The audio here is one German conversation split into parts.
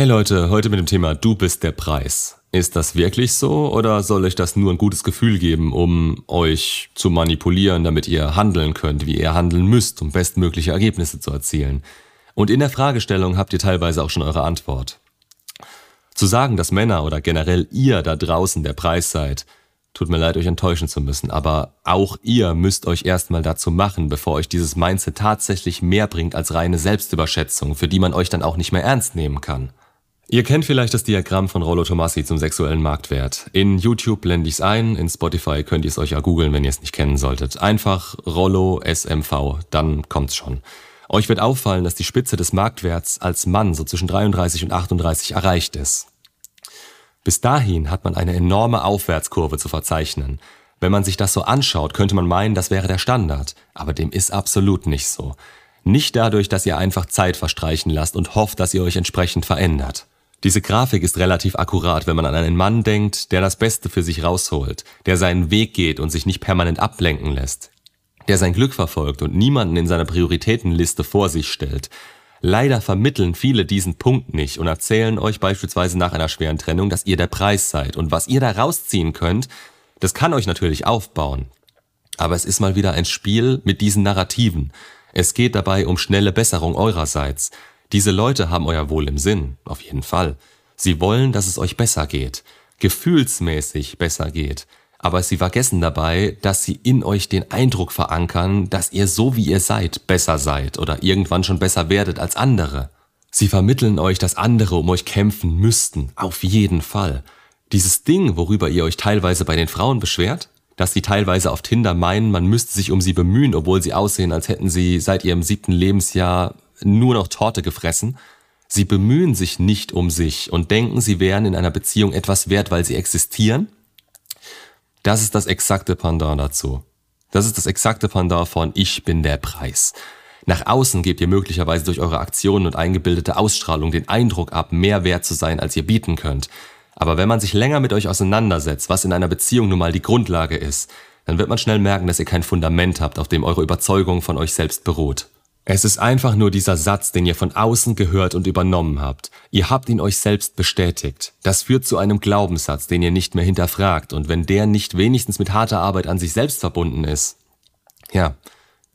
Hey Leute, heute mit dem Thema Du bist der Preis. Ist das wirklich so oder soll euch das nur ein gutes Gefühl geben, um euch zu manipulieren, damit ihr handeln könnt, wie ihr handeln müsst, um bestmögliche Ergebnisse zu erzielen? Und in der Fragestellung habt ihr teilweise auch schon eure Antwort. Zu sagen, dass Männer oder generell ihr da draußen der Preis seid, tut mir leid, euch enttäuschen zu müssen, aber auch ihr müsst euch erstmal dazu machen, bevor euch dieses Mindset tatsächlich mehr bringt als reine Selbstüberschätzung, für die man euch dann auch nicht mehr ernst nehmen kann. Ihr kennt vielleicht das Diagramm von Rollo Tomassi zum sexuellen Marktwert. In YouTube blende ich es ein, in Spotify könnt ihr es euch ja googeln, wenn ihr es nicht kennen solltet. Einfach Rollo SMV, dann kommt's schon. Euch wird auffallen, dass die Spitze des Marktwerts als Mann so zwischen 33 und 38 erreicht ist. Bis dahin hat man eine enorme Aufwärtskurve zu verzeichnen. Wenn man sich das so anschaut, könnte man meinen, das wäre der Standard, aber dem ist absolut nicht so. Nicht dadurch, dass ihr einfach Zeit verstreichen lasst und hofft, dass ihr euch entsprechend verändert. Diese Grafik ist relativ akkurat, wenn man an einen Mann denkt, der das Beste für sich rausholt, der seinen Weg geht und sich nicht permanent ablenken lässt, der sein Glück verfolgt und niemanden in seiner Prioritätenliste vor sich stellt. Leider vermitteln viele diesen Punkt nicht und erzählen euch beispielsweise nach einer schweren Trennung, dass ihr der Preis seid und was ihr da rausziehen könnt, das kann euch natürlich aufbauen. Aber es ist mal wieder ein Spiel mit diesen Narrativen. Es geht dabei um schnelle Besserung eurerseits. Diese Leute haben euer Wohl im Sinn, auf jeden Fall. Sie wollen, dass es euch besser geht, gefühlsmäßig besser geht. Aber sie vergessen dabei, dass sie in euch den Eindruck verankern, dass ihr so wie ihr seid besser seid oder irgendwann schon besser werdet als andere. Sie vermitteln euch, dass andere um euch kämpfen müssten, auf jeden Fall. Dieses Ding, worüber ihr euch teilweise bei den Frauen beschwert, dass sie teilweise auf Tinder meinen, man müsste sich um sie bemühen, obwohl sie aussehen, als hätten sie seit ihrem siebten Lebensjahr nur noch Torte gefressen. Sie bemühen sich nicht um sich und denken, sie wären in einer Beziehung etwas wert, weil sie existieren. Das ist das exakte Pendant dazu. Das ist das exakte Pendant von Ich bin der Preis. Nach außen gebt ihr möglicherweise durch eure Aktionen und eingebildete Ausstrahlung den Eindruck ab, mehr wert zu sein, als ihr bieten könnt. Aber wenn man sich länger mit euch auseinandersetzt, was in einer Beziehung nun mal die Grundlage ist, dann wird man schnell merken, dass ihr kein Fundament habt, auf dem eure Überzeugung von euch selbst beruht. Es ist einfach nur dieser Satz, den ihr von außen gehört und übernommen habt. Ihr habt ihn euch selbst bestätigt. Das führt zu einem Glaubenssatz, den ihr nicht mehr hinterfragt. Und wenn der nicht wenigstens mit harter Arbeit an sich selbst verbunden ist, ja,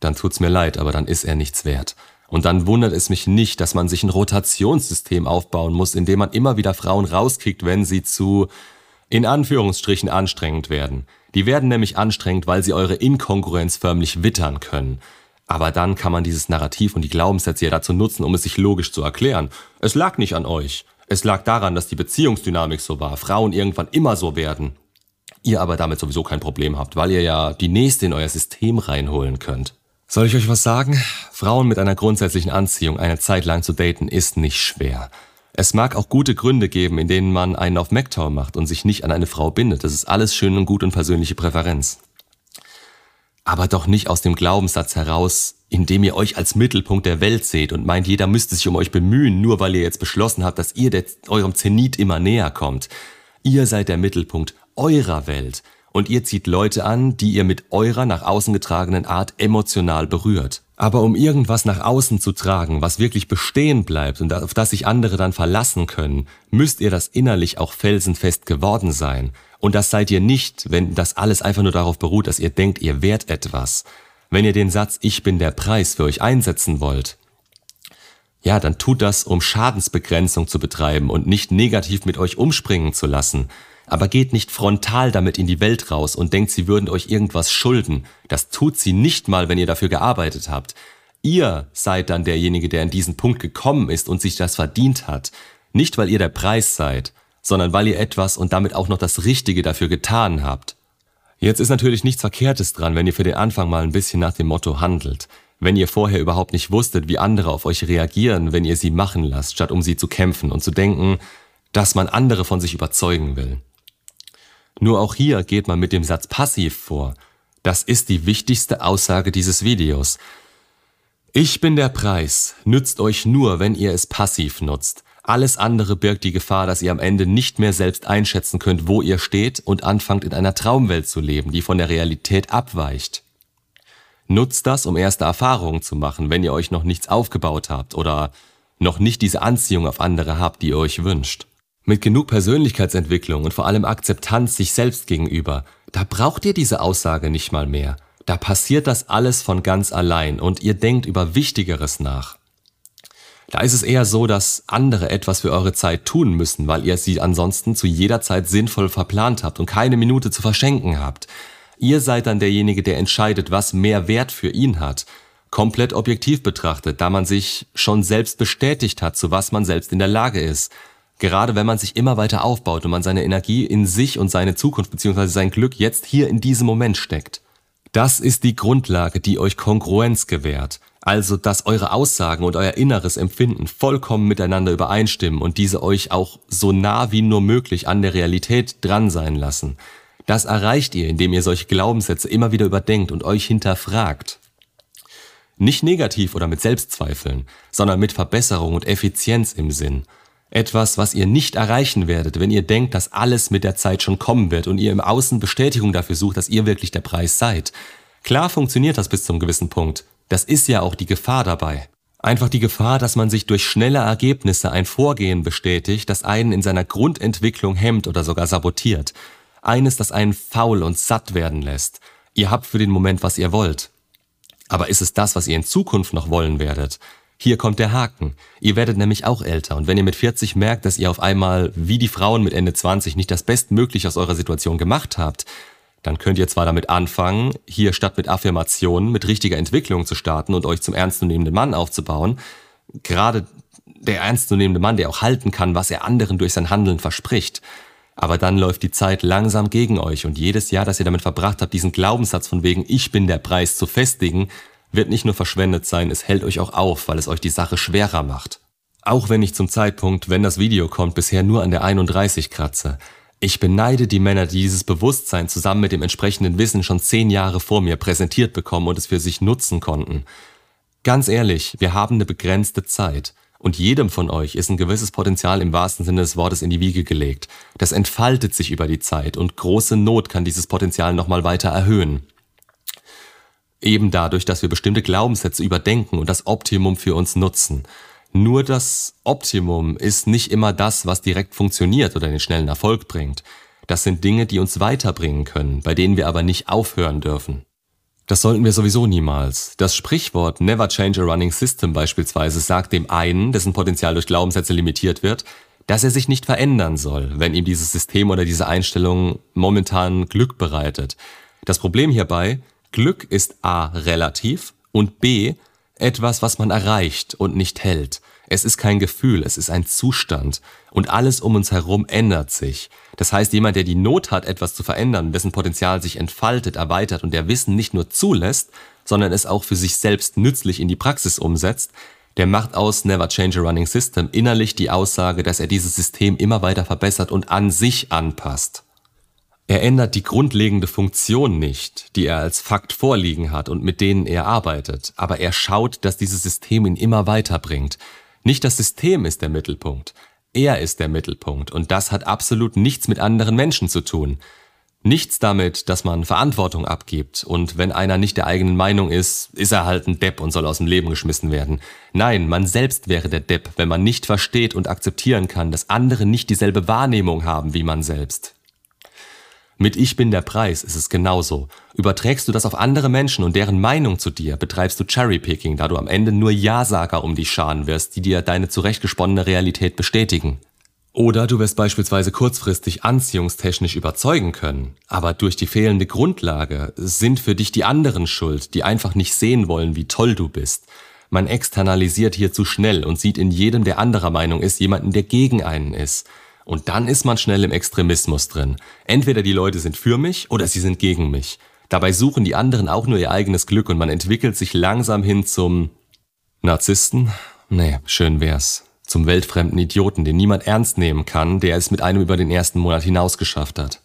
dann tut's mir leid, aber dann ist er nichts wert. Und dann wundert es mich nicht, dass man sich ein Rotationssystem aufbauen muss, in dem man immer wieder Frauen rauskickt, wenn sie zu, in Anführungsstrichen, anstrengend werden. Die werden nämlich anstrengend, weil sie eure Inkongruenz förmlich wittern können. Aber dann kann man dieses Narrativ und die Glaubenssätze ja dazu nutzen, um es sich logisch zu erklären. Es lag nicht an euch. Es lag daran, dass die Beziehungsdynamik so war, Frauen irgendwann immer so werden. Ihr aber damit sowieso kein Problem habt, weil ihr ja die nächste in euer System reinholen könnt. Soll ich euch was sagen? Frauen mit einer grundsätzlichen Anziehung eine Zeit lang zu daten ist nicht schwer. Es mag auch gute Gründe geben, in denen man einen auf MacTow macht und sich nicht an eine Frau bindet. Das ist alles schön und gut und persönliche Präferenz aber doch nicht aus dem Glaubenssatz heraus, indem ihr euch als Mittelpunkt der Welt seht und meint, jeder müsste sich um euch bemühen, nur weil ihr jetzt beschlossen habt, dass ihr der, eurem Zenit immer näher kommt. Ihr seid der Mittelpunkt eurer Welt und ihr zieht Leute an, die ihr mit eurer nach außen getragenen Art emotional berührt. Aber um irgendwas nach außen zu tragen, was wirklich bestehen bleibt und auf das sich andere dann verlassen können, müsst ihr das innerlich auch felsenfest geworden sein. Und das seid ihr nicht, wenn das alles einfach nur darauf beruht, dass ihr denkt, ihr wert etwas. Wenn ihr den Satz Ich bin der Preis für euch einsetzen wollt, ja, dann tut das, um Schadensbegrenzung zu betreiben und nicht negativ mit euch umspringen zu lassen. Aber geht nicht frontal damit in die Welt raus und denkt, sie würden euch irgendwas schulden. Das tut sie nicht mal, wenn ihr dafür gearbeitet habt. Ihr seid dann derjenige, der in diesen Punkt gekommen ist und sich das verdient hat. Nicht, weil ihr der Preis seid, sondern weil ihr etwas und damit auch noch das Richtige dafür getan habt. Jetzt ist natürlich nichts Verkehrtes dran, wenn ihr für den Anfang mal ein bisschen nach dem Motto handelt. Wenn ihr vorher überhaupt nicht wusstet, wie andere auf euch reagieren, wenn ihr sie machen lasst, statt um sie zu kämpfen und zu denken, dass man andere von sich überzeugen will. Nur auch hier geht man mit dem Satz passiv vor. Das ist die wichtigste Aussage dieses Videos. Ich bin der Preis, nützt euch nur, wenn ihr es passiv nutzt. Alles andere birgt die Gefahr, dass ihr am Ende nicht mehr selbst einschätzen könnt, wo ihr steht und anfangt in einer Traumwelt zu leben, die von der Realität abweicht. Nutzt das, um erste Erfahrungen zu machen, wenn ihr euch noch nichts aufgebaut habt oder noch nicht diese Anziehung auf andere habt, die ihr euch wünscht. Mit genug Persönlichkeitsentwicklung und vor allem Akzeptanz sich selbst gegenüber, da braucht ihr diese Aussage nicht mal mehr. Da passiert das alles von ganz allein und ihr denkt über Wichtigeres nach. Da ist es eher so, dass andere etwas für eure Zeit tun müssen, weil ihr sie ansonsten zu jeder Zeit sinnvoll verplant habt und keine Minute zu verschenken habt. Ihr seid dann derjenige, der entscheidet, was mehr Wert für ihn hat. Komplett objektiv betrachtet, da man sich schon selbst bestätigt hat, zu was man selbst in der Lage ist. Gerade wenn man sich immer weiter aufbaut und man seine Energie in sich und seine Zukunft bzw. sein Glück jetzt hier in diesem Moment steckt. Das ist die Grundlage, die euch Kongruenz gewährt. Also, dass eure Aussagen und euer inneres Empfinden vollkommen miteinander übereinstimmen und diese euch auch so nah wie nur möglich an der Realität dran sein lassen. Das erreicht ihr, indem ihr solche Glaubenssätze immer wieder überdenkt und euch hinterfragt. Nicht negativ oder mit Selbstzweifeln, sondern mit Verbesserung und Effizienz im Sinn. Etwas, was ihr nicht erreichen werdet, wenn ihr denkt, dass alles mit der Zeit schon kommen wird und ihr im Außen Bestätigung dafür sucht, dass ihr wirklich der Preis seid. Klar funktioniert das bis zum gewissen Punkt. Das ist ja auch die Gefahr dabei. Einfach die Gefahr, dass man sich durch schnelle Ergebnisse ein Vorgehen bestätigt, das einen in seiner Grundentwicklung hemmt oder sogar sabotiert. Eines, das einen faul und satt werden lässt. Ihr habt für den Moment, was ihr wollt. Aber ist es das, was ihr in Zukunft noch wollen werdet? Hier kommt der Haken. Ihr werdet nämlich auch älter und wenn ihr mit 40 merkt, dass ihr auf einmal wie die Frauen mit Ende 20 nicht das Bestmögliche aus eurer Situation gemacht habt, dann könnt ihr zwar damit anfangen, hier statt mit Affirmationen mit richtiger Entwicklung zu starten und euch zum ernstzunehmenden Mann aufzubauen. Gerade der ernstzunehmende Mann, der auch halten kann, was er anderen durch sein Handeln verspricht. Aber dann läuft die Zeit langsam gegen euch und jedes Jahr, das ihr damit verbracht habt, diesen Glaubenssatz von wegen Ich bin der Preis zu festigen, wird nicht nur verschwendet sein, es hält euch auch auf, weil es euch die Sache schwerer macht. Auch wenn ich zum Zeitpunkt, wenn das Video kommt, bisher nur an der 31 kratze. Ich beneide die Männer, die dieses Bewusstsein zusammen mit dem entsprechenden Wissen schon zehn Jahre vor mir präsentiert bekommen und es für sich nutzen konnten. Ganz ehrlich, wir haben eine begrenzte Zeit. Und jedem von euch ist ein gewisses Potenzial im wahrsten Sinne des Wortes in die Wiege gelegt. Das entfaltet sich über die Zeit und große Not kann dieses Potenzial nochmal weiter erhöhen. Eben dadurch, dass wir bestimmte Glaubenssätze überdenken und das Optimum für uns nutzen. Nur das Optimum ist nicht immer das, was direkt funktioniert oder den schnellen Erfolg bringt. Das sind Dinge, die uns weiterbringen können, bei denen wir aber nicht aufhören dürfen. Das sollten wir sowieso niemals. Das Sprichwort Never Change a Running System beispielsweise sagt dem einen, dessen Potenzial durch Glaubenssätze limitiert wird, dass er sich nicht verändern soll, wenn ihm dieses System oder diese Einstellung momentan Glück bereitet. Das Problem hierbei, Glück ist A relativ und B etwas, was man erreicht und nicht hält. Es ist kein Gefühl, es ist ein Zustand. Und alles um uns herum ändert sich. Das heißt, jemand, der die Not hat, etwas zu verändern, dessen Potenzial sich entfaltet, erweitert und der Wissen nicht nur zulässt, sondern es auch für sich selbst nützlich in die Praxis umsetzt, der macht aus Never Change a Running System innerlich die Aussage, dass er dieses System immer weiter verbessert und an sich anpasst. Er ändert die grundlegende Funktion nicht, die er als Fakt vorliegen hat und mit denen er arbeitet, aber er schaut, dass dieses System ihn immer weiterbringt. Nicht das System ist der Mittelpunkt, er ist der Mittelpunkt und das hat absolut nichts mit anderen Menschen zu tun. Nichts damit, dass man Verantwortung abgibt und wenn einer nicht der eigenen Meinung ist, ist er halt ein Depp und soll aus dem Leben geschmissen werden. Nein, man selbst wäre der Depp, wenn man nicht versteht und akzeptieren kann, dass andere nicht dieselbe Wahrnehmung haben wie man selbst. Mit Ich bin der Preis ist es genauso. Überträgst du das auf andere Menschen und deren Meinung zu dir, betreibst du Cherrypicking, da du am Ende nur Ja-Sager um dich scharen wirst, die dir deine zurechtgesponnene Realität bestätigen. Oder du wirst beispielsweise kurzfristig anziehungstechnisch überzeugen können, aber durch die fehlende Grundlage sind für dich die anderen schuld, die einfach nicht sehen wollen, wie toll du bist. Man externalisiert hier zu schnell und sieht in jedem, der anderer Meinung ist, jemanden, der gegen einen ist. Und dann ist man schnell im Extremismus drin. Entweder die Leute sind für mich oder sie sind gegen mich. Dabei suchen die anderen auch nur ihr eigenes Glück und man entwickelt sich langsam hin zum Narzissten? Nee, schön wär's. Zum weltfremden Idioten, den niemand ernst nehmen kann, der es mit einem über den ersten Monat hinausgeschafft hat.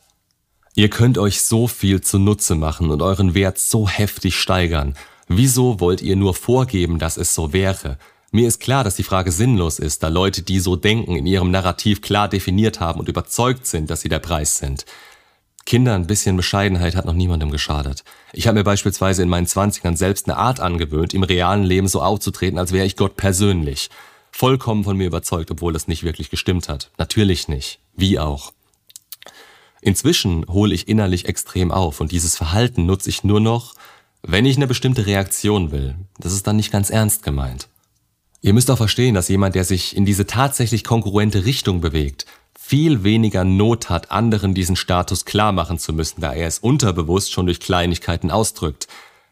Ihr könnt euch so viel zunutze machen und euren Wert so heftig steigern. Wieso wollt ihr nur vorgeben, dass es so wäre? Mir ist klar, dass die Frage sinnlos ist, da Leute, die so denken, in ihrem Narrativ klar definiert haben und überzeugt sind, dass sie der Preis sind. Kinder, ein bisschen Bescheidenheit hat noch niemandem geschadet. Ich habe mir beispielsweise in meinen Zwanzigern selbst eine Art angewöhnt, im realen Leben so aufzutreten, als wäre ich Gott persönlich. vollkommen von mir überzeugt, obwohl das nicht wirklich gestimmt hat. Natürlich nicht. Wie auch. Inzwischen hole ich innerlich extrem auf und dieses Verhalten nutze ich nur noch, wenn ich eine bestimmte Reaktion will. Das ist dann nicht ganz ernst gemeint. Ihr müsst auch verstehen, dass jemand, der sich in diese tatsächlich konkurrente Richtung bewegt, viel weniger Not hat, anderen diesen Status klar machen zu müssen, da er es unterbewusst schon durch Kleinigkeiten ausdrückt.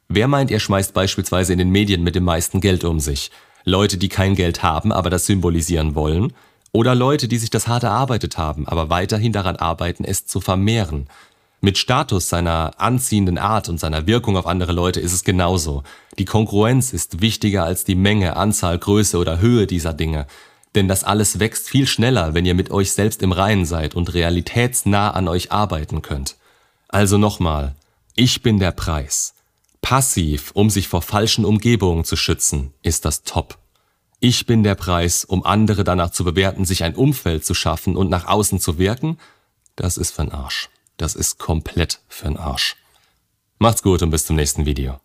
Wer meint, er schmeißt beispielsweise in den Medien mit dem meisten Geld um sich? Leute, die kein Geld haben, aber das symbolisieren wollen? Oder Leute, die sich das hart erarbeitet haben, aber weiterhin daran arbeiten, es zu vermehren? Mit Status, seiner anziehenden Art und seiner Wirkung auf andere Leute ist es genauso. Die Konkurrenz ist wichtiger als die Menge, Anzahl, Größe oder Höhe dieser Dinge. Denn das alles wächst viel schneller, wenn ihr mit euch selbst im Reinen seid und realitätsnah an euch arbeiten könnt. Also nochmal, ich bin der Preis. Passiv, um sich vor falschen Umgebungen zu schützen, ist das Top. Ich bin der Preis, um andere danach zu bewerten, sich ein Umfeld zu schaffen und nach außen zu wirken, das ist für'n Arsch. Das ist komplett für'n Arsch. Macht's gut und bis zum nächsten Video.